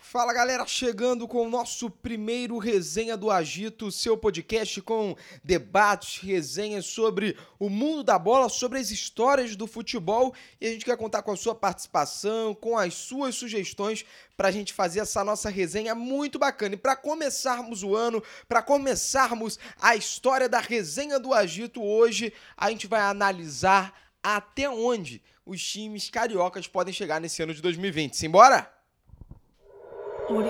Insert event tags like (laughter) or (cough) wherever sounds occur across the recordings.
Fala galera, chegando com o nosso primeiro Resenha do Agito, seu podcast com debates, resenhas sobre o mundo da bola, sobre as histórias do futebol e a gente quer contar com a sua participação, com as suas sugestões para a gente fazer essa nossa resenha muito bacana. E para começarmos o ano, para começarmos a história da Resenha do Agito hoje, a gente vai analisar até onde os times cariocas podem chegar nesse ano de 2020. Simbora? Com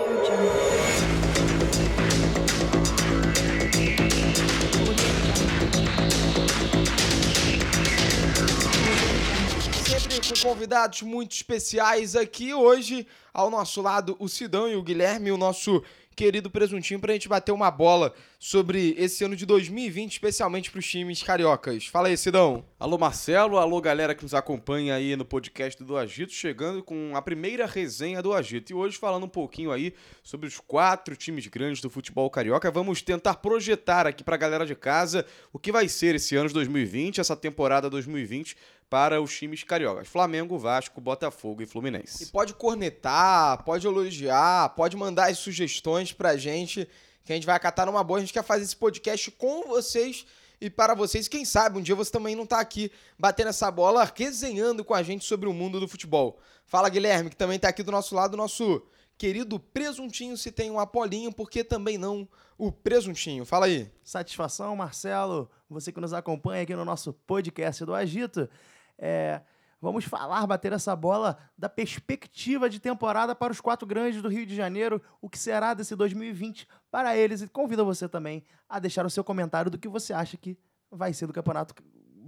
convidados muito especiais aqui hoje. Ao nosso lado, o Sidão e o Guilherme, o nosso querido Presuntinho, pra gente bater uma bola sobre esse ano de 2020, especialmente pros times cariocas. Fala aí, Sidão. Alô, Marcelo. Alô, galera que nos acompanha aí no podcast do Agito, chegando com a primeira resenha do Agito. E hoje falando um pouquinho aí sobre os quatro times grandes do futebol carioca. Vamos tentar projetar aqui pra galera de casa o que vai ser esse ano de 2020, essa temporada 2020 para os times cariocas: Flamengo, Vasco, Botafogo e Fluminense. E pode cornetar, pode elogiar, pode mandar as sugestões pra gente, que a gente vai acatar numa boa. A gente quer fazer esse podcast com vocês e para vocês. Quem sabe um dia você também não tá aqui batendo essa bola, resenhando com a gente sobre o mundo do futebol. Fala, Guilherme, que também tá aqui do nosso lado, nosso querido Presuntinho, se tem um Apolinho, porque também não o Presuntinho. Fala aí. Satisfação, Marcelo, você que nos acompanha aqui no nosso podcast do Agito. É, vamos falar, bater essa bola da perspectiva de temporada para os quatro grandes do Rio de Janeiro, o que será desse 2020 para eles. E convido você também a deixar o seu comentário do que você acha que vai ser do Campeonato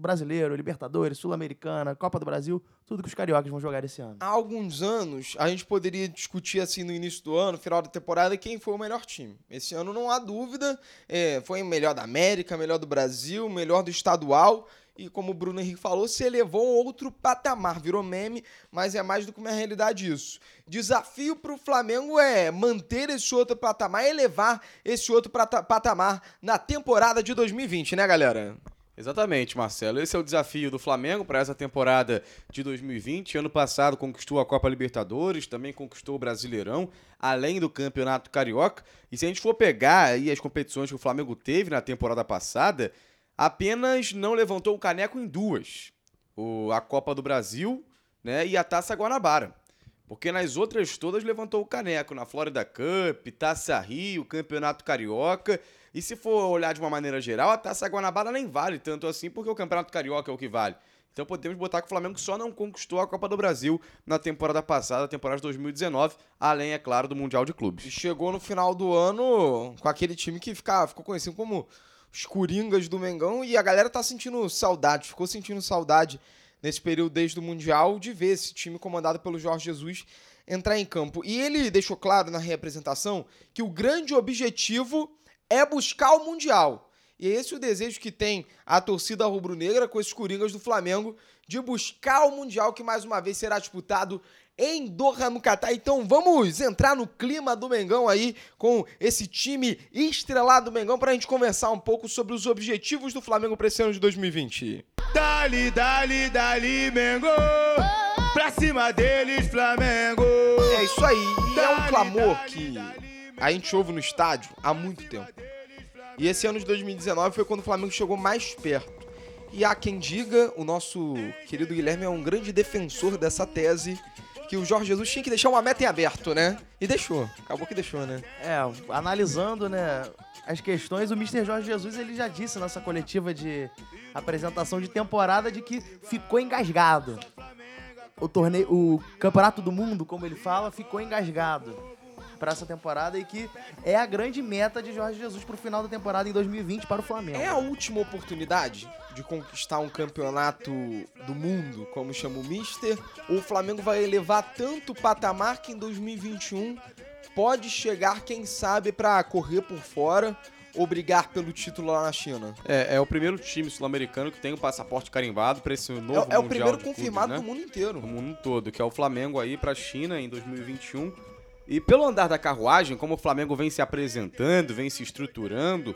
Brasileiro, Libertadores, Sul-Americana, Copa do Brasil, tudo que os cariocas vão jogar esse ano. Há alguns anos, a gente poderia discutir assim no início do ano, final da temporada, quem foi o melhor time. Esse ano não há dúvida, é, foi o melhor da América, melhor do Brasil, melhor do estadual e como o Bruno Henrique falou, se elevou a outro patamar, virou meme, mas é mais do que uma realidade isso. Desafio para o Flamengo é manter esse outro patamar, elevar esse outro patamar na temporada de 2020, né, galera? Exatamente, Marcelo. Esse é o desafio do Flamengo para essa temporada de 2020. Ano passado conquistou a Copa Libertadores, também conquistou o Brasileirão, além do Campeonato Carioca. E se a gente for pegar aí as competições que o Flamengo teve na temporada passada, apenas não levantou o caneco em duas: o, a Copa do Brasil né, e a Taça Guanabara. Porque nas outras todas levantou o caneco, na Florida Cup, Taça Rio, Campeonato Carioca. E se for olhar de uma maneira geral, a Taça Guanabara nem vale tanto assim, porque o Campeonato Carioca é o que vale. Então podemos botar que o Flamengo só não conquistou a Copa do Brasil na temporada passada, temporada de 2019, além, é claro, do Mundial de Clubes. E chegou no final do ano com aquele time que fica, ficou conhecido como os Coringas do Mengão e a galera tá sentindo saudade, ficou sentindo saudade nesse período desde o Mundial de ver esse time comandado pelo Jorge Jesus entrar em campo. E ele deixou claro na representação que o grande objetivo é buscar o Mundial. E é esse o desejo que tem a torcida rubro-negra com esses Coringas do Flamengo de buscar o Mundial que mais uma vez será disputado em Doha, no Catar. Então vamos entrar no clima do Mengão aí com esse time estrelado do Mengão para a gente conversar um pouco sobre os objetivos do Flamengo para esse ano de 2020. Dali, dali, dali, Mengo! Pra cima deles, Flamengo! É isso aí, e é um clamor que a gente ouve no estádio há muito tempo. E esse ano de 2019 foi quando o Flamengo chegou mais perto. E há quem diga, o nosso querido Guilherme é um grande defensor dessa tese que o Jorge Jesus tinha que deixar uma meta em aberto, né? E deixou. Acabou que deixou, né? É, analisando, né, as questões, o Mr. Jorge Jesus ele já disse nessa coletiva de apresentação de temporada de que ficou engasgado. O torneio, o Campeonato do Mundo, como ele fala, ficou engasgado para essa temporada e que é a grande meta de Jorge Jesus para o final da temporada em 2020 para o Flamengo. É a última oportunidade de conquistar um campeonato do mundo, como chama o Mister, ou o Flamengo vai elevar tanto o patamar que em 2021 pode chegar, quem sabe, para correr por fora ou brigar pelo título lá na China? É, é o primeiro time sul-americano que tem o passaporte carimbado para esse novo É, é o primeiro confirmado clubes, né? no mundo inteiro. No mundo todo, que é o Flamengo aí para a China em 2021 e pelo andar da carruagem, como o Flamengo vem se apresentando, vem se estruturando,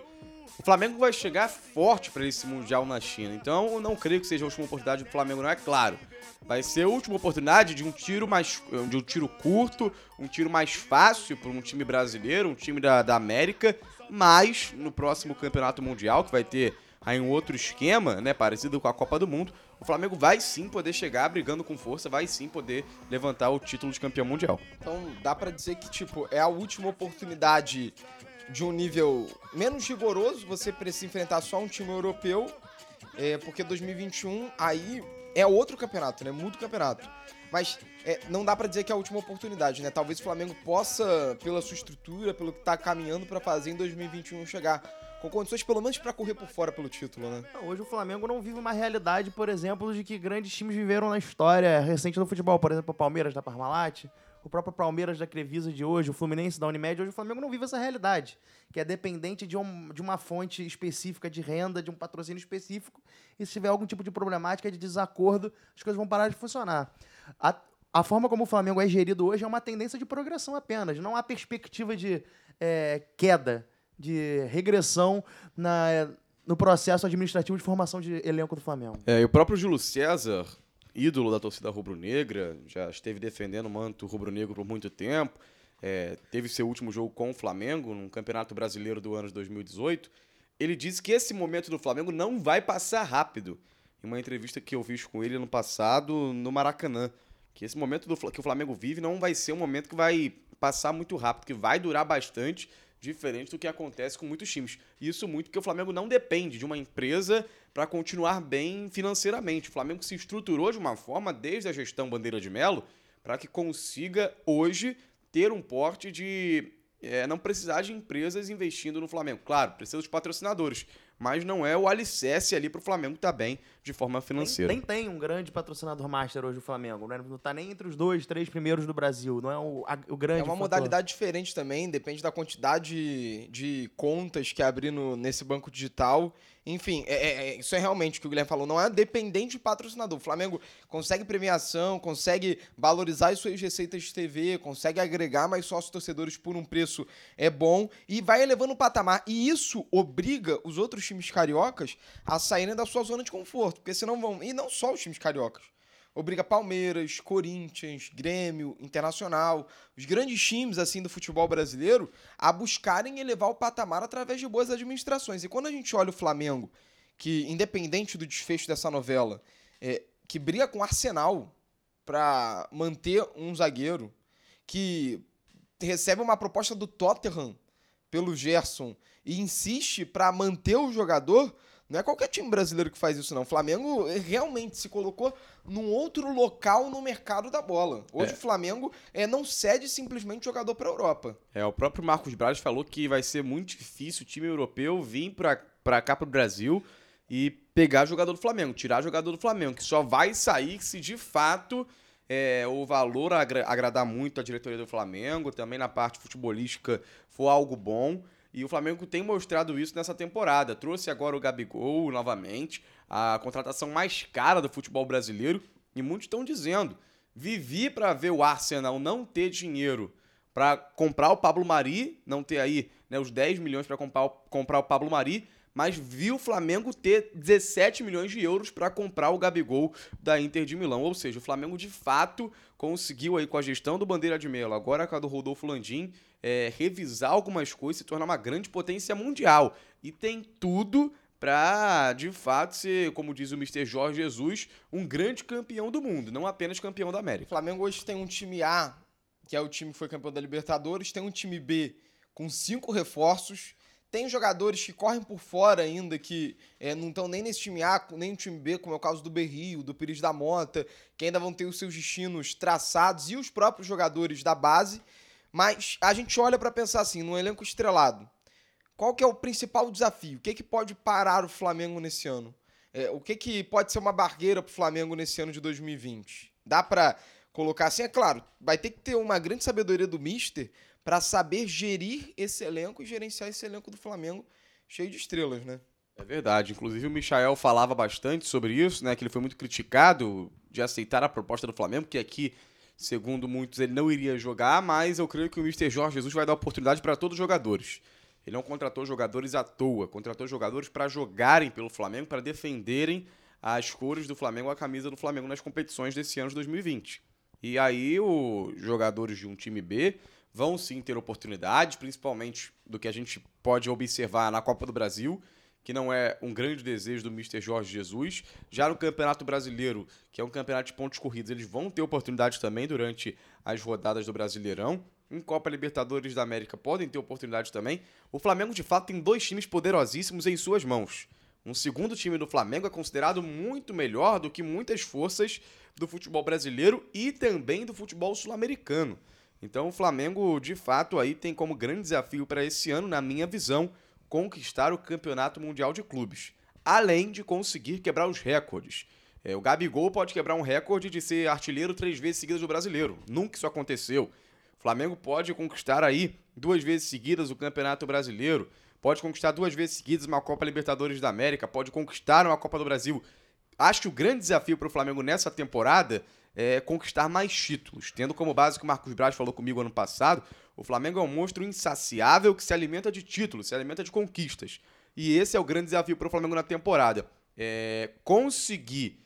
o Flamengo vai chegar forte para esse Mundial na China. Então, eu não creio que seja a última oportunidade do Flamengo, não é claro. Vai ser a última oportunidade de um tiro mais. de um tiro curto, um tiro mais fácil para um time brasileiro, um time da, da América. Mas no próximo campeonato mundial, que vai ter aí um outro esquema, né? Parecido com a Copa do Mundo, o Flamengo vai sim poder chegar brigando com força, vai sim poder levantar o título de campeão mundial. Então dá para dizer que, tipo, é a última oportunidade de um nível menos rigoroso, você precisa enfrentar só um time europeu, é, porque 2021 aí é outro campeonato, né? Muito campeonato. Mas é, não dá para dizer que é a última oportunidade, né? Talvez o Flamengo possa, pela sua estrutura, pelo que tá caminhando para fazer em 2021 chegar com condições pelo menos para correr por fora pelo título, né? Hoje o Flamengo não vive uma realidade, por exemplo, de que grandes times viveram na história recente do futebol. Por exemplo, o Palmeiras da Parmalat, o próprio Palmeiras da Crevisa de hoje, o Fluminense da Unimed. Hoje o Flamengo não vive essa realidade, que é dependente de, um, de uma fonte específica de renda, de um patrocínio específico. E se tiver algum tipo de problemática, de desacordo, as coisas vão parar de funcionar. A, a forma como o Flamengo é gerido hoje é uma tendência de progressão apenas. Não há perspectiva de é, queda de regressão na, no processo administrativo de formação de elenco do Flamengo. É, e o próprio Júlio César, ídolo da torcida rubro-negra, já esteve defendendo o manto rubro-negro por muito tempo, é, teve seu último jogo com o Flamengo no Campeonato Brasileiro do ano de 2018. Ele disse que esse momento do Flamengo não vai passar rápido. Em uma entrevista que eu fiz com ele no passado no Maracanã, que esse momento do, que o Flamengo vive não vai ser um momento que vai passar muito rápido, que vai durar bastante diferente do que acontece com muitos times. Isso muito porque o Flamengo não depende de uma empresa para continuar bem financeiramente. O Flamengo se estruturou de uma forma, desde a gestão Bandeira de Melo, para que consiga hoje ter um porte de é, não precisar de empresas investindo no Flamengo. Claro, precisa dos patrocinadores, mas não é o alicerce ali para o Flamengo estar tá bem de forma financeira. Nem, nem, tem um grande patrocinador master hoje o Flamengo, né? não está nem entre os dois, três primeiros do Brasil, não é o, a, o grande. É uma fator. modalidade diferente também, depende da quantidade de contas que abrir no, nesse banco digital enfim, é, é, é, isso é realmente o que o Guilherme falou. Não é dependente de patrocinador. O Flamengo consegue premiação, consegue valorizar as suas receitas de TV, consegue agregar mais sócios torcedores por um preço é bom e vai elevando o patamar. E isso obriga os outros times cariocas a saírem da sua zona de conforto, porque senão vão. E não só os times cariocas obriga Palmeiras, Corinthians, Grêmio, Internacional, os grandes times assim do futebol brasileiro a buscarem elevar o patamar através de boas administrações. E quando a gente olha o Flamengo, que independente do desfecho dessa novela, é, que briga com o Arsenal para manter um zagueiro, que recebe uma proposta do Tottenham pelo Gerson e insiste para manter o jogador, não é qualquer time brasileiro que faz isso, não. O Flamengo realmente se colocou num outro local no mercado da bola. Hoje é. o Flamengo é, não cede simplesmente jogador para a Europa. É, o próprio Marcos Braz falou que vai ser muito difícil o time europeu vir para cá, para o Brasil, e pegar jogador do Flamengo, tirar jogador do Flamengo, que só vai sair se de fato é, o valor agra agradar muito a diretoria do Flamengo, também na parte futebolística for algo bom. E o Flamengo tem mostrado isso nessa temporada. Trouxe agora o Gabigol novamente, a contratação mais cara do futebol brasileiro. E muitos estão dizendo: vivi para ver o Arsenal não ter dinheiro para comprar o Pablo Mari, não ter aí né, os 10 milhões para comprar, comprar o Pablo Mari, mas viu o Flamengo ter 17 milhões de euros para comprar o Gabigol da Inter de Milão. Ou seja, o Flamengo de fato conseguiu aí com a gestão do Bandeira de Melo, agora com a do Rodolfo Landim, é, revisar algumas coisas e se tornar uma grande potência mundial. E tem tudo para, de fato, ser, como diz o Mr. Jorge Jesus, um grande campeão do mundo, não apenas campeão da América. O Flamengo hoje tem um time A, que é o time que foi campeão da Libertadores, tem um time B com cinco reforços, tem jogadores que correm por fora ainda, que é, não estão nem nesse time A, nem no time B, como é o caso do Berrio, do Pires da Mota, que ainda vão ter os seus destinos traçados, e os próprios jogadores da base. Mas a gente olha para pensar assim, no elenco estrelado, qual que é o principal desafio? O que, que pode parar o Flamengo nesse ano? É, o que, que pode ser uma barreira para o Flamengo nesse ano de 2020? Dá para colocar assim? É claro, vai ter que ter uma grande sabedoria do Mister para saber gerir esse elenco e gerenciar esse elenco do Flamengo cheio de estrelas, né? É verdade. Inclusive o Michael falava bastante sobre isso, né? Que ele foi muito criticado de aceitar a proposta do Flamengo, que aqui Segundo muitos, ele não iria jogar, mas eu creio que o Mr. Jorge Jesus vai dar oportunidade para todos os jogadores. Ele não contratou jogadores à toa, contratou jogadores para jogarem pelo Flamengo, para defenderem as cores do Flamengo, a camisa do Flamengo nas competições desse ano de 2020. E aí os jogadores de um time B vão sim ter oportunidades, principalmente do que a gente pode observar na Copa do Brasil, que não é um grande desejo do Mr. Jorge Jesus. Já no Campeonato Brasileiro, que é um campeonato de pontos corridos, eles vão ter oportunidades também durante as rodadas do Brasileirão. Em Copa Libertadores da América podem ter oportunidades também. O Flamengo, de fato, tem dois times poderosíssimos em suas mãos. Um segundo time do Flamengo é considerado muito melhor do que muitas forças do futebol brasileiro e também do futebol sul-americano. Então o Flamengo, de fato, aí tem como grande desafio para esse ano, na minha visão, conquistar o Campeonato Mundial de Clubes, além de conseguir quebrar os recordes. É, o Gabigol pode quebrar um recorde de ser artilheiro três vezes seguidas do brasileiro. Nunca isso aconteceu. O Flamengo pode conquistar aí duas vezes seguidas o Campeonato Brasileiro, pode conquistar duas vezes seguidas uma Copa Libertadores da América, pode conquistar uma Copa do Brasil. Acho que o grande desafio para o Flamengo nessa temporada é conquistar mais títulos. Tendo como base o que o Marcos Braz falou comigo ano passado, o Flamengo é um monstro insaciável que se alimenta de títulos, se alimenta de conquistas. E esse é o grande desafio para o Flamengo na temporada. É conseguir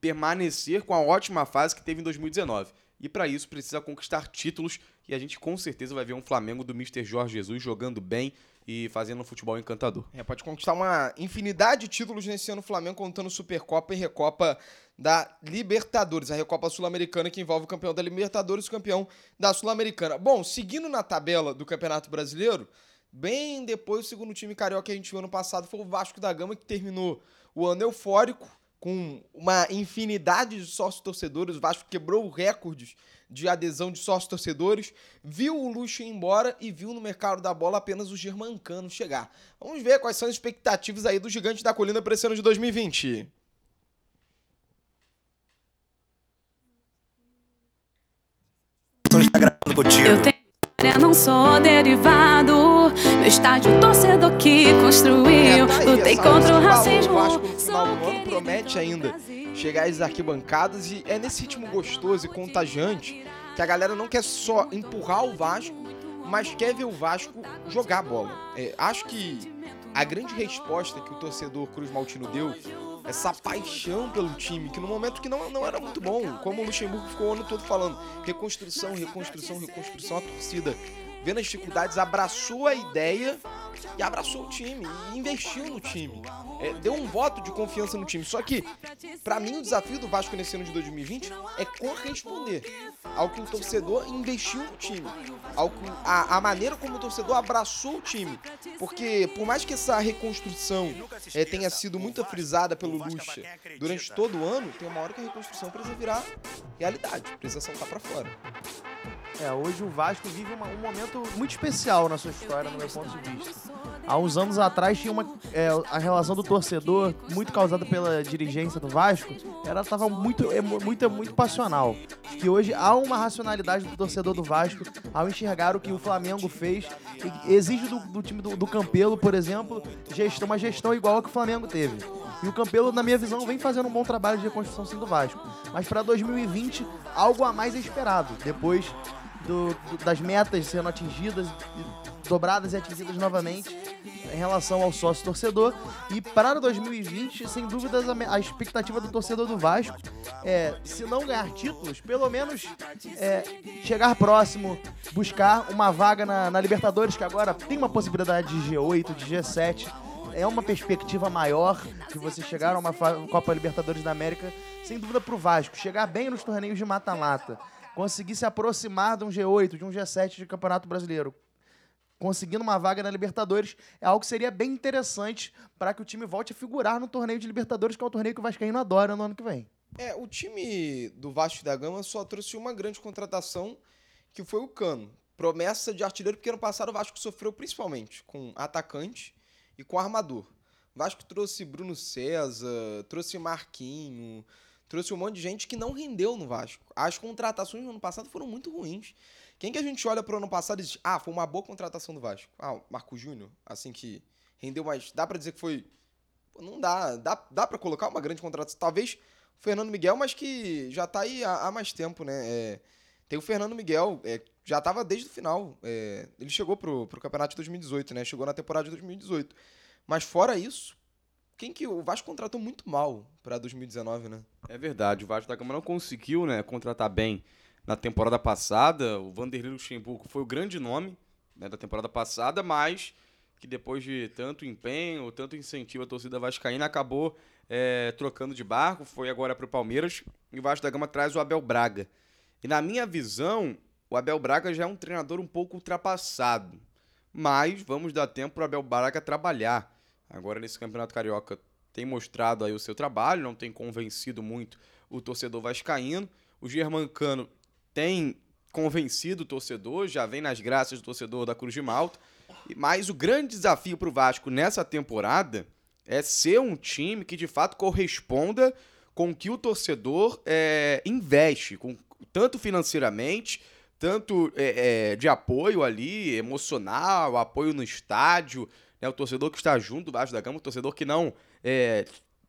permanecer com a ótima fase que teve em 2019. E para isso precisa conquistar títulos e a gente com certeza vai ver um Flamengo do Mr. Jorge Jesus jogando bem e fazendo um futebol encantador. É, pode conquistar uma infinidade de títulos nesse ano Flamengo, contando Supercopa e Recopa da Libertadores, a Recopa Sul-Americana que envolve o campeão da Libertadores e o campeão da Sul-Americana. Bom, seguindo na tabela do Campeonato Brasileiro, bem depois o segundo time carioca que a gente viu ano passado foi o Vasco da Gama, que terminou o ano eufórico, com uma infinidade de sócios torcedores. O Vasco quebrou recordes de adesão de sócios torcedores, viu o Luxo ir embora e viu no mercado da bola apenas o Germancano chegar. Vamos ver quais são as expectativas aí do Gigante da Colina para esse ano de 2020. Eu tenho, não sou derivado. Meu estádio torcedor que construiu. É, tá aí, Lutei contra o racismo. do Vasco no final Sou do ano querido promete ainda chegar às arquibancadas e é nesse ritmo gostoso e contagiante que a galera não quer só empurrar o Vasco, mas quer ver o Vasco jogar bola. É, acho que a grande resposta que o torcedor Cruz Maltino deu, essa paixão pelo time, que no momento que não, não era muito bom, como o Luxemburgo ficou o ano todo falando, reconstrução, reconstrução, reconstrução, a torcida vendo as dificuldades, abraçou a ideia e abraçou o time e investiu no time. É, deu um voto de confiança no time. Só que, pra mim, o desafio do Vasco nesse ano de 2020 é corresponder ao que o torcedor investiu no time, ao que, a, a maneira como o torcedor abraçou o time. Porque, por mais que essa reconstrução é, tenha sido muito frisada pelo Lucha durante todo o ano, tem uma hora que a reconstrução precisa virar realidade, precisa saltar pra fora. É, hoje o Vasco vive uma- um momento muito especial na sua história, no meu ponto de vista. Há uns anos atrás tinha uma é, a relação do torcedor muito causada pela dirigência do Vasco, ela estava muito, é, muito muito passional. Que hoje há uma racionalidade do torcedor do Vasco ao enxergar o que o Flamengo fez exige do, do time do, do Campelo, por exemplo, gestão, uma gestão igual a que o Flamengo teve. E o Campelo, na minha visão, vem fazendo um bom trabalho de reconstrução do Vasco. Mas para 2020, algo a mais é esperado. Depois do- das metas sendo atingidas, dobradas e atingidas novamente em relação ao sócio torcedor. E para 2020, sem dúvidas, a, expectativa do torcedor do Vasco é, se não ganhar títulos, pelo menos é, chegar próximo, buscar uma vaga na, na Libertadores, que agora tem uma possibilidade de G8, de G7. É uma perspectiva maior de você chegar a uma Copa Libertadores da América, sem dúvida pro Vasco. Chegar bem nos torneios de mata-mata conseguir se aproximar de um G8, de um G7 de Campeonato Brasileiro, conseguindo uma vaga na Libertadores, é algo que seria bem interessante para que o time volte a figurar no torneio de Libertadores, que é o torneio que o Vascaíno adora no ano que vem. É, o time do Vasco da Gama só trouxe uma grande contratação, que foi o Cano. Promessa de artilheiro, porque ano passado o Vasco sofreu principalmente com atacante e com armador. O Vasco trouxe Bruno César, trouxe Marquinho, trouxe um monte de gente que não rendeu no Vasco. As contratações no ano passado foram muito ruins. Quem que a gente olha pro ano passado e diz, ah, foi uma boa contratação do Vasco? Ah, o Marco Júnior, assim que rendeu mais. Dá pra dizer que foi. Não dá. Dá, dá pra colocar uma grande contratação. Talvez o Fernando Miguel, mas que já tá aí há, há mais tempo, né? É, tem o Fernando Miguel, é, Já tava desde o final. É, ele chegou pro, pro campeonato de 2018, né? Chegou na temporada de 2018. Mas fora isso, quem que o Vasco contratou muito mal pra 2019, né? É verdade, o Vasco da Gama não conseguiu né, contratar bem na temporada passada. O Vanderlei Luxemburgo foi o grande nome né, da temporada passada, mas que depois de tanto empenho, tanto incentivo à torcida vascaína, acabou é, trocando de barco, foi agora para o Palmeiras, e o Vasco da Gama traz o Abel Braga. E na minha visão, o Abel Braga já é um treinador um pouco ultrapassado, mas vamos dar tempo para o Abel Braga trabalhar. Agora nesse Campeonato Carioca tem mostrado aí o seu trabalho, não tem convencido muito o torcedor vascaíno. O Germancano tem convencido o torcedor, já vem nas graças do torcedor da Cruz de Malta. Mas o grande desafio para o Vasco nessa temporada é ser um time que de fato corresponda com o que o torcedor é, investe, com, tanto financeiramente, tanto é, é, de apoio ali, emocional, apoio no estádio, né, o torcedor que está junto do Vasco da Gama, o torcedor que não é,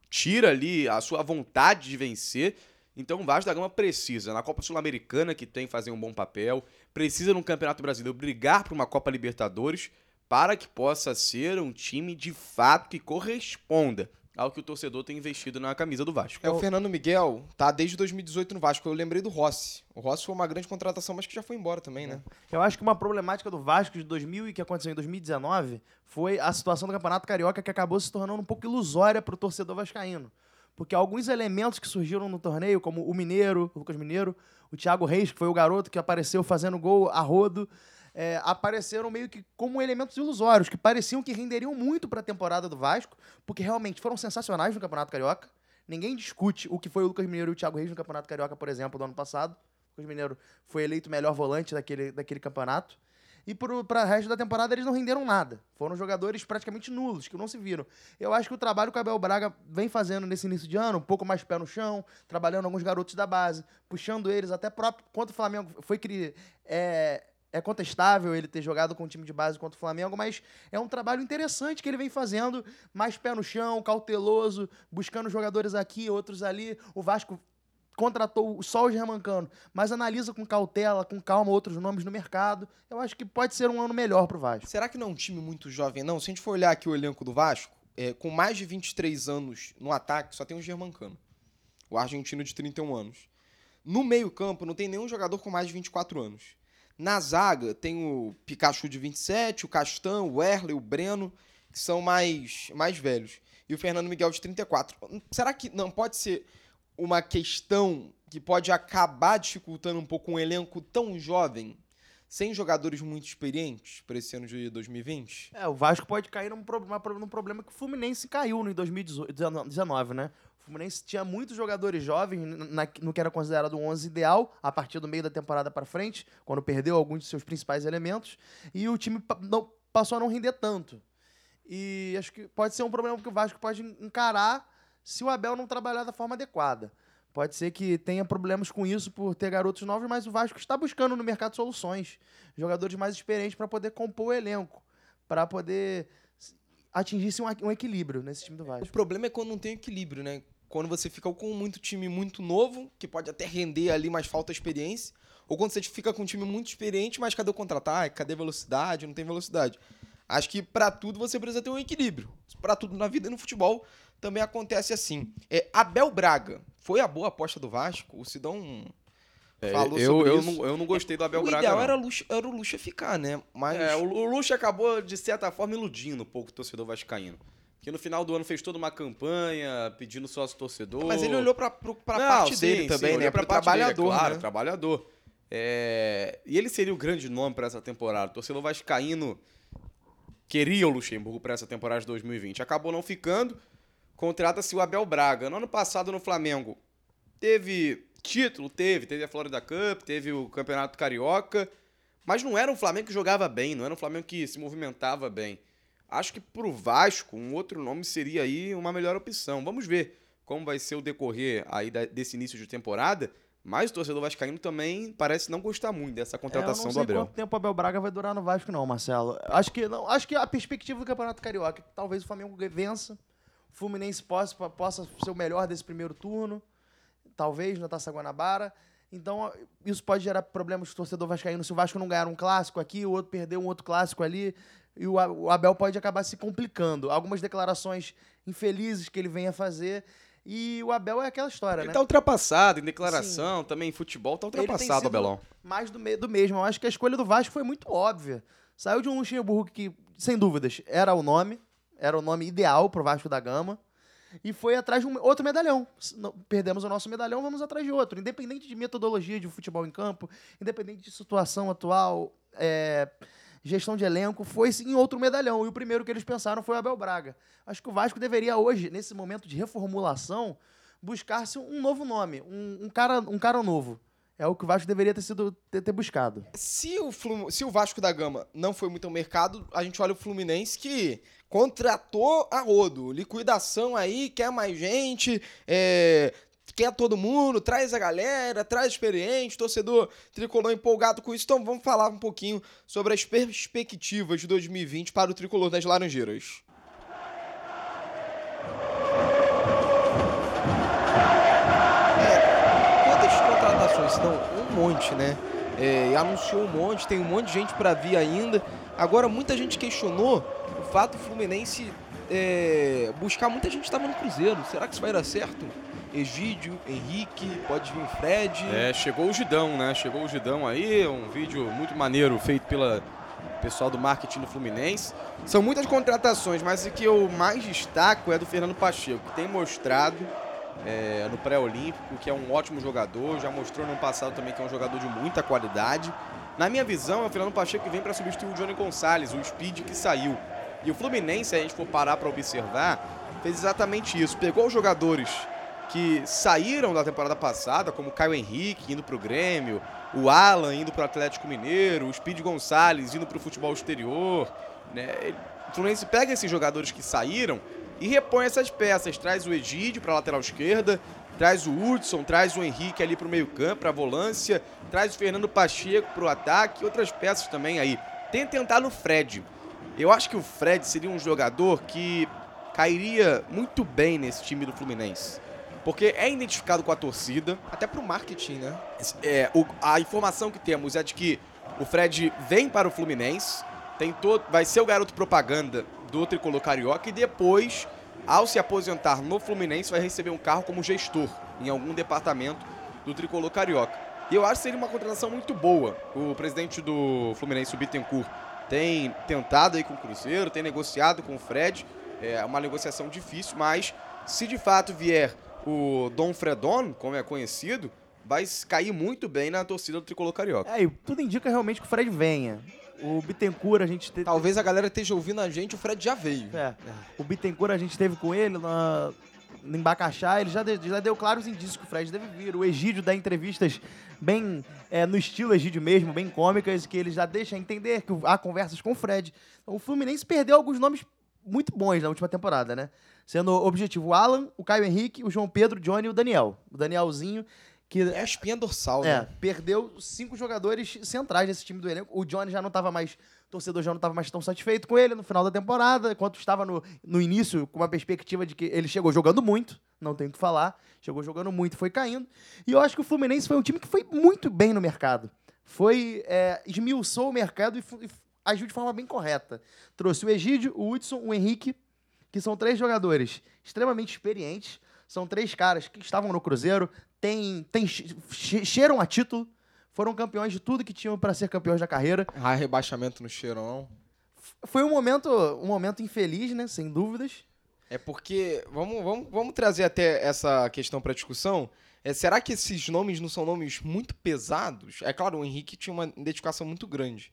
tira ali a sua vontade de vencer. Então o Vasco da Gama precisa, na Copa Sul-Americana, que tem fazer um bom papel, precisa no Campeonato Brasileiro brigar por uma Copa Libertadores para que possa ser um time de fato que corresponda ao que o torcedor tem investido na camisa do Vasco. É, o Fernando Miguel tá desde 2018 no Vasco. Eu lembrei do Rossi. O Rossi foi uma grande contratação, mas que já foi embora também, né? Eu acho que uma problemática do Vasco de 2000 e que aconteceu em 2019 foi a situação do Campeonato Carioca que acabou se tornando um pouco ilusória para o torcedor vascaíno. Porque alguns elementos que surgiram no torneio, como o Mineiro, o Lucas Mineiro, o Thiago Reis, que foi o garoto que apareceu fazendo gol a rodo, é, apareceram meio que como elementos ilusórios, que pareciam que renderiam muito para a temporada do Vasco, porque realmente foram sensacionais no Campeonato Carioca. Ninguém discute o que foi o Lucas Mineiro e o Thiago Reis no Campeonato Carioca, por exemplo, do ano passado. O Lucas Mineiro foi eleito melhor volante daquele, daquele campeonato. E para o resto da temporada eles não renderam nada. Foram jogadores praticamente nulos, que não se viram. Eu acho que o trabalho que o Abel Braga vem fazendo nesse início de ano, um pouco mais pé no chão, trabalhando alguns garotos da base, puxando eles até próprio. Quanto o Flamengo foi é, é contestável ele ter jogado com o time de base contra o Flamengo, mas é um trabalho interessante que ele vem fazendo, mais pé no chão, cauteloso, buscando jogadores aqui, outros ali. O Vasco contratou só o Germancano, mas analisa com cautela, com calma outros nomes no mercado. Eu acho que pode ser um ano melhor pro Vasco. Será que não é um time muito jovem, não? Se a gente for olhar aqui o elenco do Vasco, é, com mais de 23 anos no ataque, só tem o Germancano. O argentino de 31 anos. No meio-campo, não tem nenhum jogador com mais de 24 anos. Na zaga, tem o Pikachu de 27, o Castan, o Erle, o Breno, que são mais, mais velhos. E o Fernando Miguel de 34. Será que não pode ser uma questão que pode acabar dificultando um pouco um elenco tão jovem, sem jogadores muito experientes para esse ano de 2020? É, o Vasco pode cair num, problema, num problema que o Fluminense caiu em 2019, né? Fluminense tinha muitos jogadores jovens na, no que era considerado o 11 ideal, a partir do meio da temporada para frente, quando perdeu alguns de seus principais elementos, e o time não, passou a não render tanto. E acho que pode ser um problema que o Vasco pode encarar se o Abel não trabalhar da forma adequada. Pode ser que tenha problemas com isso por ter garotos novos, mas o Vasco está buscando no mercado soluções. Jogadores mais experientes para poder compor o elenco, para poder atingir um, um equilíbrio nesse time do Vasco. O problema é quando não tem equilíbrio, né? Quando você fica com muito time muito novo, que pode até render ali, mas falta experiência, ou quando você fica com um time muito experiente, mas cadê o contra-ataque? Cadê a velocidade? Não tem velocidade. Acho que para tudo você precisa ter um equilíbrio. Para tudo na vida e no futebol também acontece assim. É, Abel Braga foi a boa aposta do Vasco. O Sidão é, falou eu, sobre eu isso. Não, eu não gostei do Abel o Braga. O ideal era, Luxa, era o Lucha ficar, né? Mas... É, o, o Lucha acabou, de certa forma, iludindo um pouco o torcedor vascaíno que no final do ano fez toda uma campanha pedindo sócio torcedor. Mas ele olhou para a parte sim, dele sim, também, né? Para trabalhador, dele, é claro, né? trabalhador. É... E ele seria o grande nome para essa temporada. O torcedor vascaíno queria o Luxemburgo para essa temporada de 2020. Acabou não ficando. Contrata-se o Abel Braga. No ano passado no Flamengo teve título, teve, teve a Florida Cup, teve o Campeonato Carioca, mas não era um Flamengo que jogava bem, não era um Flamengo que se movimentava bem. Acho que para o Vasco, um outro nome seria aí uma melhor opção. Vamos ver como vai ser o decorrer aí desse início de temporada. Mas o torcedor vascaíno também parece não gostar muito dessa contratação é, eu não sei do Abel. quanto tempo o Abel Braga vai durar no Vasco não, Marcelo. Acho que não, acho que a perspectiva do Campeonato Carioca, talvez o Flamengo vença, o Fluminense possa, possa ser o melhor desse primeiro turno, talvez na Taça Guanabara. Então, isso pode gerar problemas pro torcedor vascaíno se o Vasco não ganhar um clássico aqui, o outro perder um outro clássico ali, e o, Abel pode acabar se complicando. Algumas declarações infelizes que ele venha fazer, e o Abel é aquela história, Ele né? tá ultrapassado em declaração, também em futebol, tá Ele ultrapassado, Abelão. Mais do, me- do mesmo. Eu acho que a escolha do Vasco foi muito óbvia. Saiu de um Luxemburgo que, sem dúvidas, era o nome, era o nome ideal pro Vasco da Gama, e foi atrás de um outro medalhão. Perdemos o nosso medalhão, vamos atrás de outro. Independente de metodologia de futebol em campo, independente de situação atual, é, gestão de elenco, foi sim outro medalhão. E o primeiro que eles pensaram foi o Abel Braga. Acho que o Vasco deveria hoje, nesse momento de reformulação, buscar-se um novo nome, um, um cara, um cara novo. É o que o Vasco deveria ter sido ter, ter buscado. Se o, Flum- se o Vasco da Gama não foi muito ao mercado, a gente olha o Fluminense que contratou a rodo. Liquidação aí, quer mais gente, é, quer todo mundo, traz a galera, traz experiente, torcedor tricolor empolgado com isso. Então vamos falar um pouquinho sobre as perspectivas de 2020 para o tricolor das Laranjeiras. É, quantas contratações? Não, um monte, né? É, anunciou um monte, tem um monte de gente para vir ainda. Agora, muita gente questionou o fato do Fluminense é, buscar muita gente estava no Cruzeiro. Será que isso vai dar certo? Egídio, Henrique, pode vir Fred. É, chegou o Gidão, né? Chegou o Gidão aí, um vídeo muito maneiro feito pela pessoal do marketing do Fluminense. São muitas contratações, mas o que eu mais destaco é do Fernando Pacheco, que tem mostrado é, no pré-olímpico que é um ótimo jogador, já mostrou no ano passado também que é um jogador de muita qualidade. Na minha visão, é o Fernando Pacheco que vem para substituir o Johnny Gonçalves, o Speed que saiu. E o Fluminense, se a gente for parar para observar, fez exatamente isso. Pegou os jogadores que saíram da temporada passada, como o Caio Henrique indo pro Grêmio, o Alan indo pro Atlético Mineiro, o Speed Gonçalves indo pro futebol exterior. Né? O Fluminense pega esses jogadores que saíram e repõe essas peças. Traz o Egídio pra lateral esquerda, traz o Hudson, traz o Henrique ali pro meio campo, pra volância, traz o Fernando Pacheco pro ataque e outras peças também aí. Tem que tentar no Fred. Eu acho que o Fred seria um jogador que cairia muito bem nesse time do Fluminense. Porque é identificado com a torcida. Até pro marketing, né? É, o- a informação que temos é de que o Fred vem para o Fluminense, tem todo, vai ser o garoto propaganda do Tricolor Carioca e depois, ao se aposentar no Fluminense, vai receber um carro como gestor em algum departamento do Tricolor Carioca. E eu acho que seria uma contratação muito boa. O presidente do Fluminense, o Bittencourt, tem tentado aí com o Cruzeiro, tem negociado com o Fred. É uma negociação difícil, mas se de fato vier o Dom Fredon, como é conhecido, vai cair muito bem na torcida do Tricolor Carioca. É, e tudo indica realmente que o Fred venha. O Bittencourt, a gente te- Talvez a galera esteja ouvindo a gente, o Fred já veio. É. O Bittencourt a gente teve com ele na, em Bacaxá, ele já, de- já deu claros indícios que o Fred deve vir. O Egídio dá entrevistas bem é, no estilo Egídio mesmo, bem cômicas, que ele já deixa entender que há conversas com o Fred. Então, o Fluminense perdeu alguns nomes muito bons na última temporada, né? Sendo objetivo o Alan, o Caio Henrique, o João Pedro, o Johnny e o Daniel. O Danielzinho, que É a espinha dorsal, é, né? perdeu cinco jogadores centrais desse time do elenco. O Johnny já não estava mais. O torcedor já não estava mais tão satisfeito com ele no final da temporada, enquanto estava no, no início com uma perspectiva de que ele chegou jogando muito, não tem o que falar. Chegou jogando muito, foi caindo. E eu acho que o Fluminense foi um time que foi muito bem no mercado. Foi. É, esmiuçou o mercado e, e agiu de forma bem correta. Trouxe o Egídio, o Hudson, o Henrique, que são três jogadores extremamente experientes. São três caras que estavam no Cruzeiro, têm, têm, che- che- cheiram a título, foram campeões de tudo que tinham para ser campeões da carreira. Ah, rebaixamento no cheirão. Foi um momento, um momento infeliz, né? Sem dúvidas. É porque, vamos, vamos, vamos trazer até essa questão para discussão. É, será que esses nomes não são nomes muito pesados? É claro, o Henrique tinha uma identificação muito grande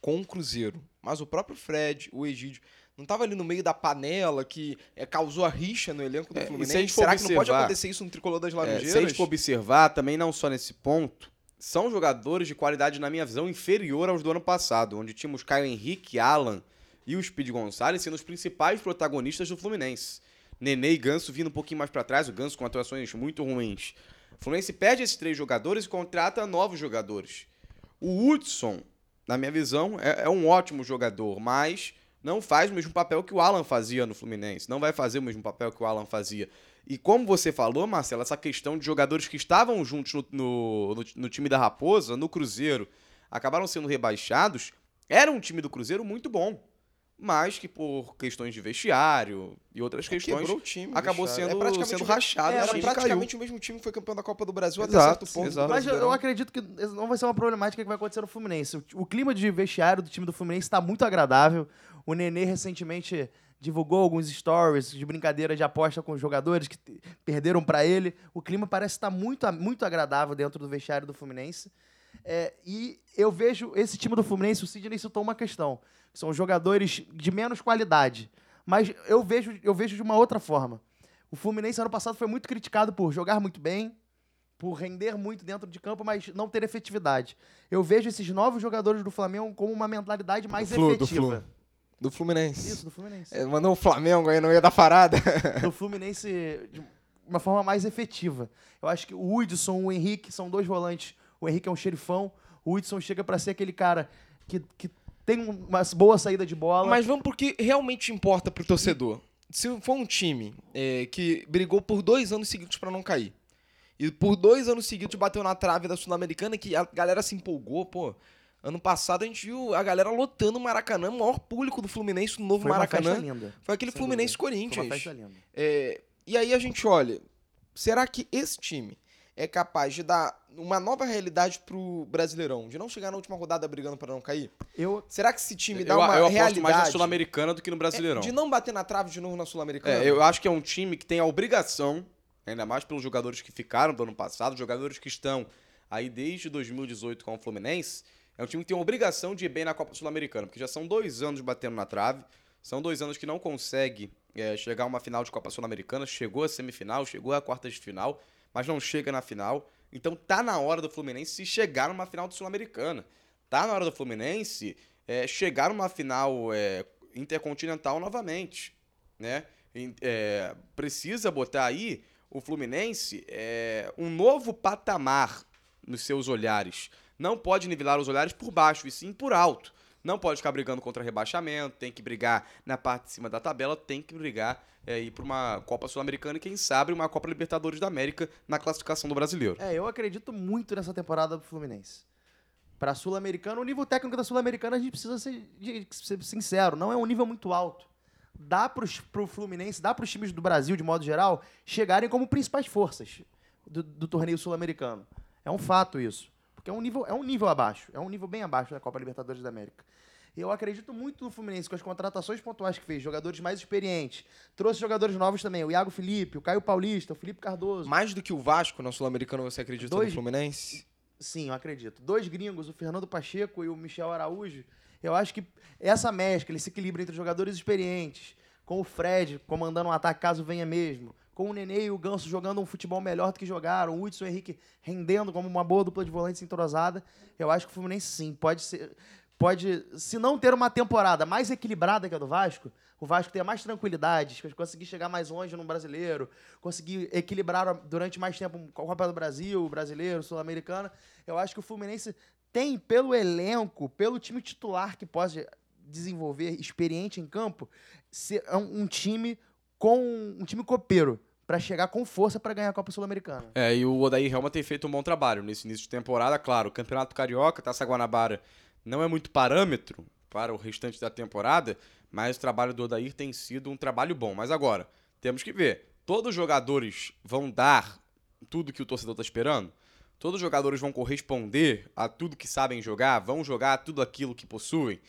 com o Cruzeiro. Mas o próprio Fred, o Egídio, não estava ali no meio da panela que é, causou a rixa no elenco do É, e se a Fluminense? gente Será que não pode acontecer isso no Tricolor das É, Laranjeiras? se a gente for observar, também não só nesse ponto, são jogadores de qualidade, na minha visão, inferior aos do ano passado, onde tínhamos Caio Henrique, Alan e o Speed Gonçalves sendo os principais protagonistas do Fluminense. Nenê e Ganso vindo um pouquinho mais pra trás, o Ganso com atuações muito ruins. O Fluminense perde esses três jogadores e contrata novos jogadores. O Hudson, na minha visão, é, é um ótimo jogador, mas não faz o mesmo papel que o Alan fazia no Fluminense. Não vai fazer o mesmo papel que o Alan fazia. E como você falou, Marcelo, essa questão de jogadores que estavam juntos no, no, no, no time da Raposa, no Cruzeiro, acabaram sendo rebaixados, era um time do Cruzeiro muito bom. Mas que por questões de vestiário e outras questões. Quebrou o time. acabou sendo- praticamente sendo rachado, Era o time praticamente o mesmo time que foi campeão da Copa do Brasil até Exato, certo ponto. exato. Mas eu, eu acredito que não vai ser uma problemática que vai acontecer no Fluminense. O, o clima de vestiário do time do Fluminense está muito agradável. O Nenê recentemente divulgou alguns stories de brincadeira de aposta com os jogadores que perderam para ele. O clima parece estar muito, muito agradável dentro do vestiário do Fluminense. É, e eu vejo esse time do Fluminense, o Sidney citou uma questão. que São jogadores de menos qualidade. Mas eu vejo, eu vejo de uma outra forma. O Fluminense ano passado foi muito criticado por jogar muito bem, por render muito dentro de campo, mas não ter efetividade. Eu vejo esses novos jogadores do Flamengo como uma mentalidade mais do efetiva. Flu. Do Fluminense. Isso, do Fluminense. É, mandou o Flamengo aí no meio da parada. (laughs) Do Fluminense de uma forma mais efetiva. Eu acho que o Hudson, o Henrique são dois volantes. O Henrique é um xerifão. O Hudson chega pra ser aquele cara que, que tem uma boa saída de bola. Mas vamos porque realmente importa pro torcedor. Se for um time é, que brigou por dois anos seguidos pra não cair, e por dois anos seguidos bateu na trave da Sul-Americana, que a galera se empolgou, pô. Ano passado a gente viu a galera lotando o Maracanã, o maior público do Fluminense no novo foi uma Maracanã. festa linda. Foi aquele Fluminense dúvida. Foi Corinthians. uma festa linda. É, e aí a gente olha, será que esse time é capaz de dar uma nova realidade pro Brasileirão, de não chegar na última rodada brigando pra não cair? Eu, Será que esse time dá Eu, uma eu aposto realidade mais na Sul-Americana do que no Brasileirão. é, de não bater na trave de novo na Sul-Americana? É, eu acho que é um time que tem a obrigação, ainda mais pelos jogadores que ficaram do ano passado, jogadores que estão aí desde 2018 com o Fluminense, é um time que tem a obrigação de ir bem na Copa Sul-Americana, porque já são dois anos batendo na trave, são dois anos que não consegue é, chegar a uma final de Copa Sul-Americana, chegou a semifinal, chegou a quartas de final, mas não chega na final. Então tá na hora do Fluminense se chegar numa final de Sul-Americana. Tá na hora do Fluminense é, chegar numa final é, intercontinental novamente, né? É, precisa botar aí o Fluminense é, um novo patamar nos seus olhares. Não pode nivelar os olhares por baixo, e sim por alto. Não pode ficar brigando contra rebaixamento, tem que brigar na parte de cima da tabela, tem que brigar é, ir para uma Copa Sul-Americana e quem sabe uma Copa Libertadores da América na classificação do brasileiro. é, eu acredito muito nessa temporada do Fluminense. Pra Sul-Americana, o nível técnico da Sul-Americana, a gente precisa ser, ser sincero, não é um nível muito alto. Dá pros, pro Fluminense, dá pros times do Brasil, de modo geral, chegarem como principais forças do, do torneio sul-americano. É um fato isso. Porque é um, nível, é um nível abaixo. É um nível bem abaixo da Copa Libertadores da América. E eu acredito muito no Fluminense, com as contratações pontuais que fez, jogadores mais experientes. Trouxe jogadores novos também, o Iago Felipe, o Caio Paulista, o Felipe Cardoso. Mais do que o Vasco na Sul-Americana, você acredita Dois- no Fluminense? Sim, eu acredito. Dois gringos, o Fernando Pacheco e o Michel Araújo. Eu acho que essa mescla, esse equilíbrio entre jogadores experientes, com o Fred comandando um ataque caso venha mesmo, com o Nenê e o Ganso jogando um futebol melhor do que jogaram, o Hudson e o Henrique rendendo como uma boa dupla de volantes entrosada, eu acho que o Fluminense sim, pode ser. Pode, se não ter uma temporada mais equilibrada que a do Vasco, o Vasco ter mais tranquilidade, conseguir chegar mais longe no brasileiro, conseguir equilibrar durante mais tempo a Copa do Brasil, brasileiro, sul-americana. Eu acho que o Fluminense tem, pelo elenco, pelo time titular que pode desenvolver, experiente em campo, ser um time com um time copeiro para chegar com força para ganhar a Copa Sul-Americana. É, e o Odair Helma tem feito um bom trabalho nesse início de temporada. Claro, o Campeonato Carioca, Taça Guanabara, não é muito parâmetro para o restante da temporada, mas o trabalho do Odair tem sido um trabalho bom. Mas agora, temos que ver, todos os jogadores vão dar tudo que o torcedor está esperando? Todos os jogadores vão corresponder a tudo que sabem jogar? Vão jogar tudo aquilo que possuem?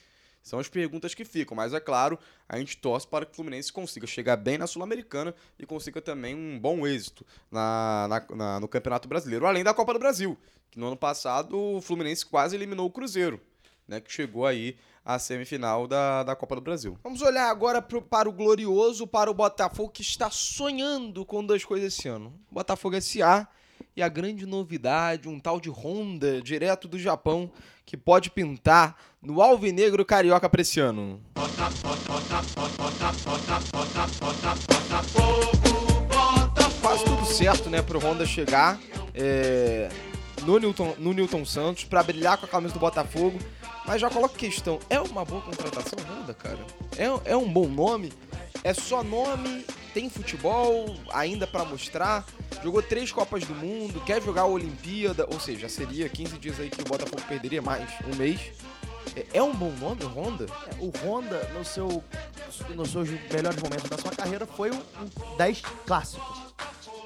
São as perguntas que ficam, mas é claro, a gente torce para que o Fluminense consiga chegar bem na Sul-Americana e consiga também um bom êxito na, na- na- no Campeonato Brasileiro, além da Copa do Brasil, que no ano passado o Fluminense quase eliminou o Cruzeiro, né, que chegou aí à semifinal da, da Copa do Brasil. Vamos olhar agora pro- para o glorioso, para o Botafogo, que está sonhando com duas coisas esse ano. Botafogo S.A. e a grande novidade, um tal de Honda, direto do Japão, que pode pintar no alvinegro carioca esse ano. Quase tudo certo, né, pro Honda chegar é, no, Newton, no Newton Santos para brilhar com a camisa do Botafogo. Mas já coloco questão, é uma boa contratação Honda, cara? É, é um bom nome? É só nome tem futebol ainda pra mostrar, jogou três Copas do Mundo, quer jogar a Olimpíada, ou seja, seria 15 dias aí que o Botafogo perderia mais um mês. É, é um bom nome, Honda? É, O Honda, no seu, nos seus melhores momentos da sua carreira, foi um, um 10 clássico.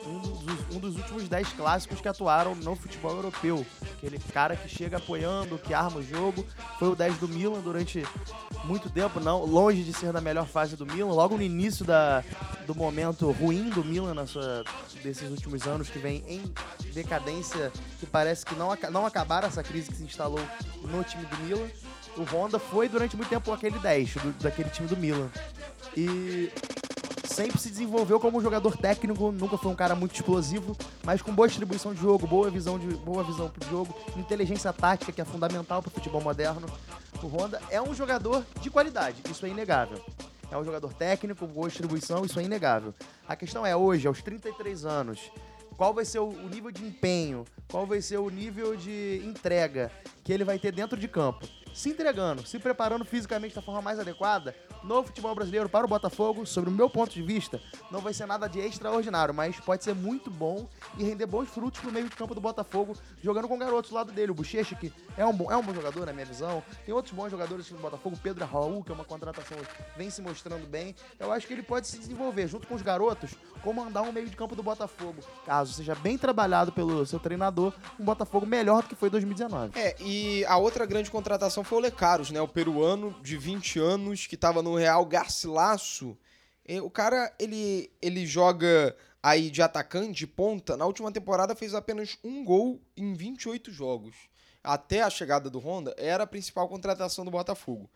Um dos, um dos últimos 10 clássicos que atuaram no futebol europeu. Aquele cara que chega apoiando, que arma o jogo. Foi o 10 do Milan durante muito tempo, não longe de ser da melhor fase do Milan. Logo no início da, do momento ruim do Milan na sua, desses últimos anos, que vem em decadência, que parece que não, não acabaram essa crise que se instalou no time do Milan. O Honda foi durante muito tempo aquele 10 do- daquele time do Milan. E sempre se desenvolveu como jogador técnico, nunca foi um cara muito explosivo, mas com boa distribuição de jogo, boa visão de boa visão pro jogo, inteligência tática que é fundamental pro futebol moderno. O Honda é um jogador de qualidade, isso é inegável. É um jogador técnico, boa distribuição, isso é inegável. A questão é hoje, aos 33 anos, qual vai ser o nível de empenho, qual vai ser o nível de entrega que ele vai ter dentro de campo. Se entregando, se preparando fisicamente da forma mais adequada, no futebol brasileiro para o Botafogo, sobre o meu ponto de vista, não vai ser nada de extraordinário, mas pode ser muito bom e render bons frutos no meio de campo do Botafogo, jogando com garotos do lado dele. O Bochecha, que é um, bom, é um bom jogador na minha visão. Tem outros bons jogadores do Botafogo, Pedro Raul, que é uma contratação vem se mostrando bem. Eu acho que ele pode se desenvolver junto com os garotos, comandar um meio de campo do Botafogo. Caso seja bem trabalhado pelo seu treinador, um Botafogo melhor do que foi em 2019. É, e a outra grande contratação foi o Lecaros, né? O peruano de 20 anos que tava no Real Garcilaso. E o cara, ele, ele joga aí de atacante, de ponta. Na última temporada fez apenas um gol em 28 jogos. Até a chegada do Honda, era a principal contratação do Botafogo.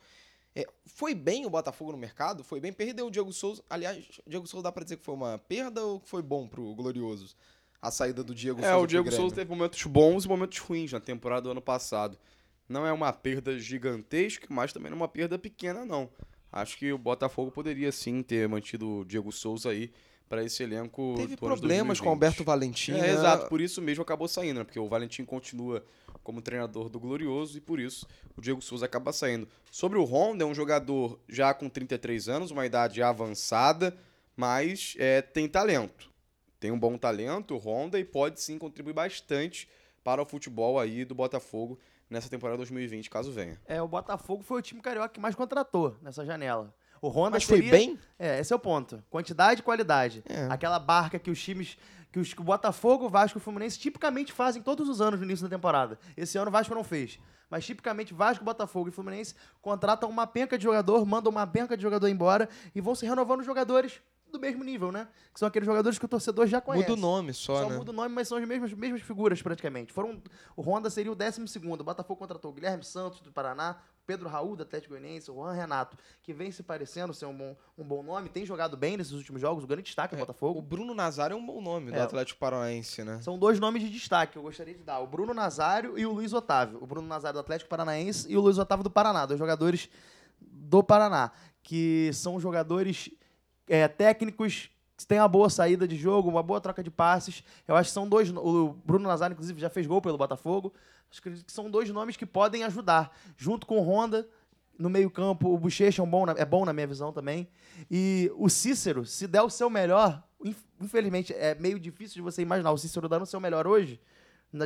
É, foi bem o Botafogo no mercado? Foi bem. Perdeu o Diego Souza. Aliás, o Diego Souza dá pra dizer que foi uma perda ou que foi bom pro Glorioso? A saída do Diego É, Souza. o pro Diego? Souza teve momentos bons e momentos ruins na temporada do ano passado. Não é uma perda gigantesca, mas também não é uma perda pequena, não. Acho que o Botafogo poderia sim ter mantido o Diego Souza aí para esse elenco. Teve problemas com o 2020. Alberto Valentim. É, né? exato, por isso mesmo acabou saindo, né? Porque o Valentim continua como treinador do Glorioso e por isso o Diego Souza acaba saindo. Sobre o Honda, é um jogador já com 33 anos, uma idade avançada, mas é, tem talento. Tem um bom talento, o Honda, e pode sim contribuir bastante para o futebol aí do Botafogo nessa temporada 2020, caso venha. É, o Botafogo foi o time carioca que mais contratou nessa janela. O Honda Mas foi seria- bem? É, esse é o ponto. Quantidade e qualidade. É. Aquela barca que os times. Que, os, que o Botafogo, o Vasco e o Fluminense tipicamente fazem todos os anos no início da temporada. Esse ano o Vasco não fez. Mas tipicamente Vasco, Botafogo e Fluminense contratam uma penca de jogador, mandam uma penca de jogador embora e vão se renovando os jogadores do mesmo nível, né? Que são aqueles jogadores que o torcedor já conhece. Muda o nome só, Só né? muda o nome, mas são as mesmas, mesmas figuras praticamente. Foram, o Honda seria o 12 segundo. O Botafogo contratou o Guilherme Santos do Paraná, Pedro Raul do Atlético Goianiense, o Juan Renato, que vem se parecendo ser um bom, um bom nome, tem jogado bem nesses últimos jogos, o grande destaque do O Botafogo. Bruno Nazário é um bom nome do É. Atlético Paranaense, né? São dois nomes de destaque que eu gostaria de dar: o Bruno Nazário e o Luiz Otávio. O Bruno Nazário do Atlético Paranaense e o Luiz Otávio do Paraná, dois jogadores do Paraná, que são jogadores é, técnicos que têm uma boa saída de jogo, uma boa troca de passes. Eu acho que são dois. O Bruno Nazário, inclusive, já fez gol pelo Botafogo. Acho que são dois nomes que podem ajudar, junto com o Honda. No meio-campo, o Bochecha é, um bom, é bom na minha visão também. E o Cícero, se der o seu melhor, inf- infelizmente é meio difícil de você imaginar o Cícero dando o seu melhor hoje.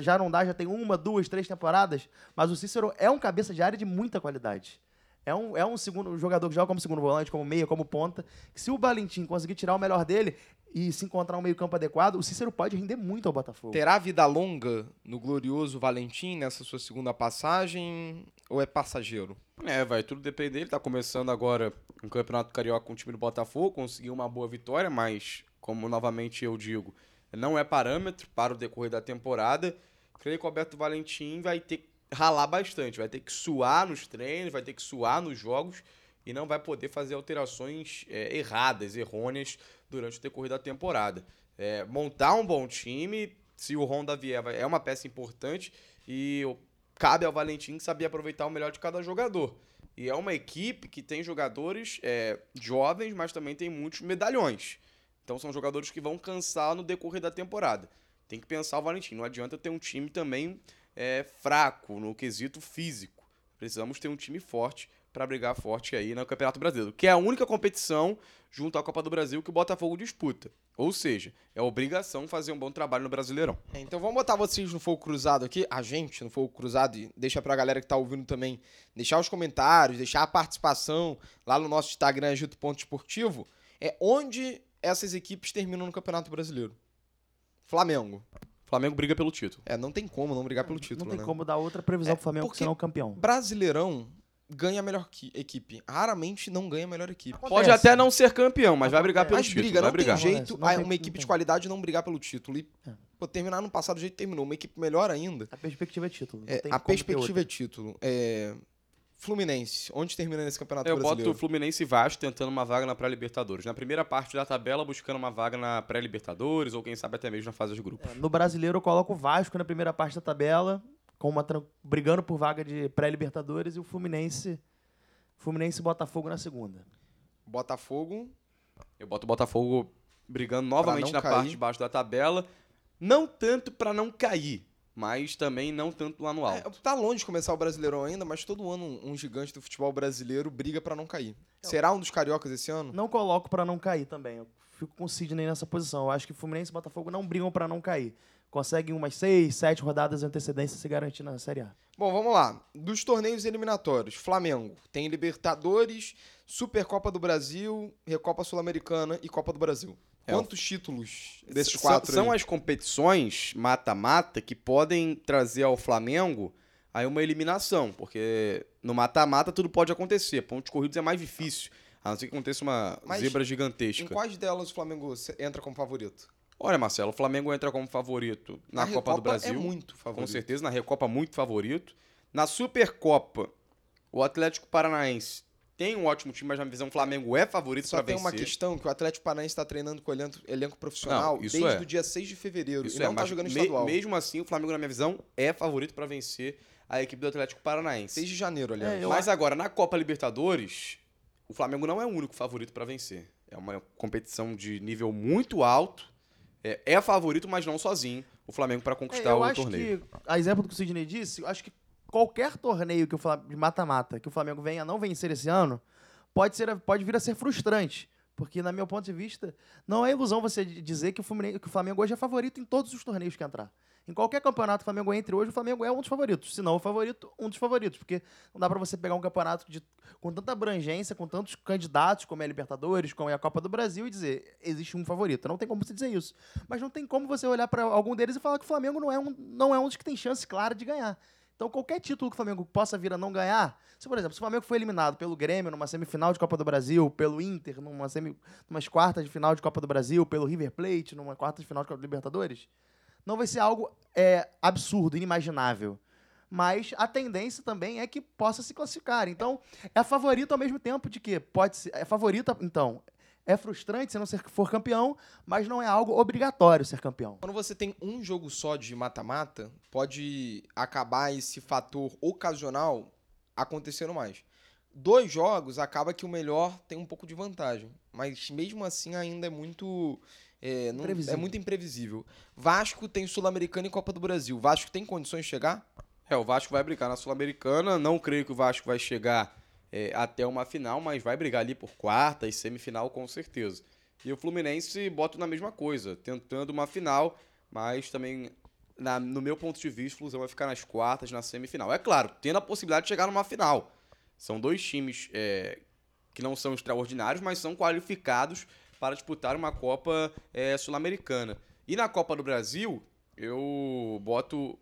Já não dá, já tem uma, duas, três temporadas. Mas o Cícero é um cabeça de área de muita qualidade. É um, é um segundo um jogador que joga como segundo volante, como meia, como ponta. Que se o Valentim conseguir tirar o melhor dele e se encontrar um meio-campo adequado, o Cícero pode render muito ao Botafogo. Terá vida longa no glorioso Valentim nessa sua segunda passagem ou é passageiro? É, vai tudo depender. Ele tá começando agora um campeonato carioca com o time do Botafogo, conseguiu uma boa vitória, mas, como novamente eu digo, não é parâmetro para o decorrer da temporada. Creio que o Alberto Valentim vai ter que ralar bastante, vai ter que suar nos treinos, vai ter que suar nos jogos e não vai poder fazer alterações é, erradas, errôneas durante o decorrer da temporada. É, montar um bom time, se o Honda vier, é uma peça importante e cabe ao Valentim saber aproveitar o melhor de cada jogador. E é uma equipe que tem jogadores é, jovens, mas também tem muitos medalhões. Então são jogadores que vão cansar no decorrer da temporada. Tem que pensar o Valentim. Não adianta ter um time também é, fraco no quesito físico. Precisamos ter um time forte para brigar forte aí no Campeonato Brasileiro, que é a única competição junto à Copa do Brasil que o Botafogo disputa. Ou seja, é obrigação fazer um bom trabalho no Brasileirão. É, Então vamos botar vocês no Fogo Cruzado aqui, a gente no Fogo Cruzado, e deixa pra galera que tá ouvindo também deixar os comentários, deixar a participação lá no nosso Instagram, agito.esportivo, é onde essas equipes terminam no Campeonato Brasileiro. Flamengo. Flamengo briga pelo título. É, não tem como não brigar pelo título, Não tem né? como dar outra previsão É, pro Flamengo porque- que senão campeão. Brasileirão ganha a melhor qui- equipe. Raramente não ganha a melhor equipe. Pode Acontece. até não ser campeão, mas vai brigar pelo Mas título. briga, vai não brigar. tem jeito Não a- tem- uma não equipe de qualidade não brigar pelo título. E É. pô, terminar no passado do jeito que terminou, uma equipe melhor ainda. A perspectiva é título. não É, a perspectiva é título. É, Fluminense, onde termina nesse campeonato Eu boto brasileiro? o Fluminense e Vasco tentando uma vaga na pré-Libertadores. Na primeira parte da tabela, buscando uma vaga na pré-Libertadores, ou quem sabe até mesmo na fase de grupos. É, No brasileiro, eu coloco o Vasco na primeira parte da tabela, com uma brigando por vaga de pré-Libertadores, e o Fluminense. Fluminense e Botafogo na segunda. Botafogo. Eu boto o Botafogo brigando novamente na cair. parte de baixo da tabela. Não tanto pra não cair, mas também não tanto lá no É, alto. tá longe de começar o Brasileirão ainda, mas todo ano um, um gigante do futebol brasileiro briga pra não cair. Será um dos cariocas esse ano? Não coloco pra não cair também. Eu fico com o Sidney nessa posição. Eu acho que Fluminense e Botafogo não brigam pra não cair. Conseguem umas seis, sete rodadas de antecedência se garantir na Série A. Bom, vamos lá. Dos torneios eliminatórios, Flamengo tem Libertadores, Supercopa do Brasil, Recopa Sul-Americana e Copa do Brasil. É, Quantos títulos desses quatro São as competições mata-mata que podem trazer ao Flamengo aí uma eliminação, porque no mata-mata tudo pode acontecer. Pontos corridos é mais difícil, a não ser que aconteça uma Mas zebra Em gigantesca. quais delas o Flamengo entra como favorito? Olha, Marcelo, o Flamengo entra como favorito na, Copa do Recopa Brasil. É muito favorito. Com certeza, na Recopa muito favorito. Na Supercopa, o Atlético Paranaense tem um ótimo time, mas na minha visão o Flamengo é favorito Só para tem vencer. uma questão que o Atlético Paranaense está treinando com o elenco, elenco profissional Não, isso desde é. o dia 6 de fevereiro Isso e é, não tá mas jogando me- estadual. mesmo assim, o Flamengo, na minha visão, é favorito para vencer a equipe do Atlético Paranaense. 6 de janeiro, aliás. É, eu Mas agora, na Copa Libertadores, o Flamengo não é o único favorito para vencer. É uma competição de nível muito alto. É, é favorito, mas não sozinho, o Flamengo para conquistar É, eu o acho torneio. que, a exemplo do que o Sidney disse, eu acho que qualquer torneio que o Fla- de mata-mata que o Flamengo venha a não vencer esse ano, pode, ser, pode vir a ser frustrante. Porque, na meu ponto de vista, não é ilusão você di- dizer que o, que o Flamengo hoje é favorito em todos os torneios que entrar. Em qualquer campeonato o Flamengo entre hoje, o Flamengo é um dos favoritos. Se não o favorito, um dos favoritos. Porque não dá pra você pegar um campeonato de, com tanta abrangência, com tantos candidatos, como é a Libertadores, como é a Copa do Brasil, e dizer existe um favorito. Não tem como você dizer isso. Mas não tem como você olhar pra algum deles e falar que o Flamengo não é um, não é um dos que tem chance clara de ganhar. Então, qualquer título que o Flamengo possa vir a não ganhar, se, por exemplo, se o Flamengo foi eliminado pelo Grêmio numa semifinal de Copa do Brasil, pelo Inter numa semi, numas quartas de final de Copa do Brasil, pelo River Plate numa quarta de final de Copa do Libertadores, não vai ser algo é, absurdo, inimaginável. Mas a tendência também é que possa se classificar. Então, é favorito ao mesmo tempo de que pode ser. É favorita, então. É frustrante se não ser, for campeão, mas não é algo obrigatório ser campeão. Quando você tem um jogo só de mata-mata, pode acabar esse fator ocasional acontecendo mais. Dois jogos, acaba que o melhor tem um pouco de vantagem. Mas mesmo assim ainda é muito. É, não- é Imprevisível. muito imprevisível. Vasco tem Sul-Americana e Copa do Brasil. Vasco tem condições de chegar? É, o Vasco vai brigar na Sul-Americana. Não creio que o Vasco vai chegar é, até uma final, mas vai brigar ali por quarta e semifinal com certeza. E o Fluminense bota na mesma coisa, tentando uma final, mas também, na- no meu ponto de vista, o Flusão vai ficar nas quartas, na semifinal. É claro, tendo a possibilidade de chegar numa final. São dois times é, que não são extraordinários, mas são qualificados para disputar uma Copa é, Sul-Americana. E na Copa do Brasil, eu boto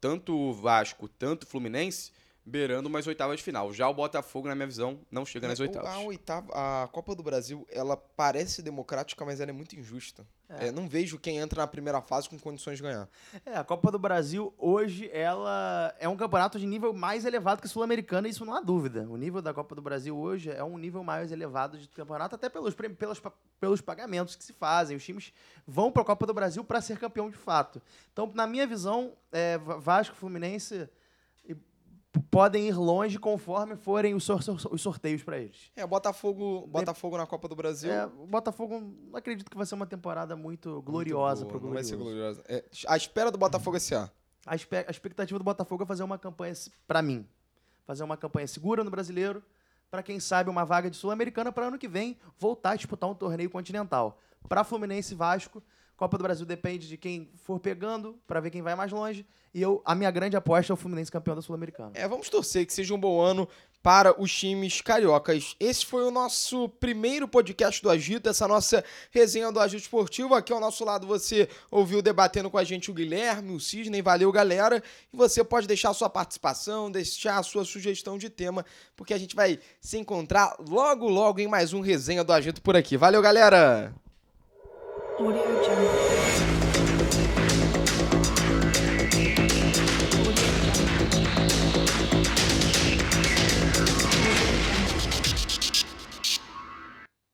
tanto o Vasco, tanto o Fluminense beirando umas oitavas de final. Já o Botafogo, na minha visão, não chega nas O- oitavas. A, oitava, a Copa do Brasil, ela parece democrática, mas ela é muito injusta. É, não vejo quem entra na primeira fase com condições de ganhar. É, a Copa do Brasil hoje ela é um campeonato de nível mais elevado que a Sul-Americana, isso não há dúvida. O nível da Copa do Brasil hoje é um nível mais elevado de campeonato, até pelos, pelos, pelos pagamentos que se fazem. Os times vão para a Copa do Brasil para ser campeão de fato. Então, na minha visão, é, Va- Vasco, Fluminense e podem ir longe conforme forem os, sor- sor- os sorteios para eles. É, Botafogo, Botafogo na Copa do Brasil. É, o Botafogo, não acredito que vai ser uma temporada muito gloriosa para o Não vai ser gloriosa. É, a espera do Botafogo esse ano. A, a expectativa do Botafogo é fazer uma campanha, para mim, fazer uma campanha segura no brasileiro, para quem sabe uma vaga de Sul-Americana para ano que vem voltar a disputar um torneio continental. Para Fluminense e Vasco, Copa do Brasil depende de quem for pegando para ver quem vai mais longe. E eu, a minha grande aposta é o Fluminense campeão da Sul-Americana. É, vamos torcer que seja um bom ano para os times cariocas. Esse foi o nosso primeiro podcast do Agito, essa nossa resenha do Agito Esportivo. Aqui ao nosso lado você ouviu debatendo com a gente o Guilherme, o Sidney, valeu galera. E você pode deixar a sua participação, deixar a sua sugestão de tema, porque a gente vai se encontrar logo logo em mais um resenha do Agito por aqui. Valeu galera! Audio Jungle.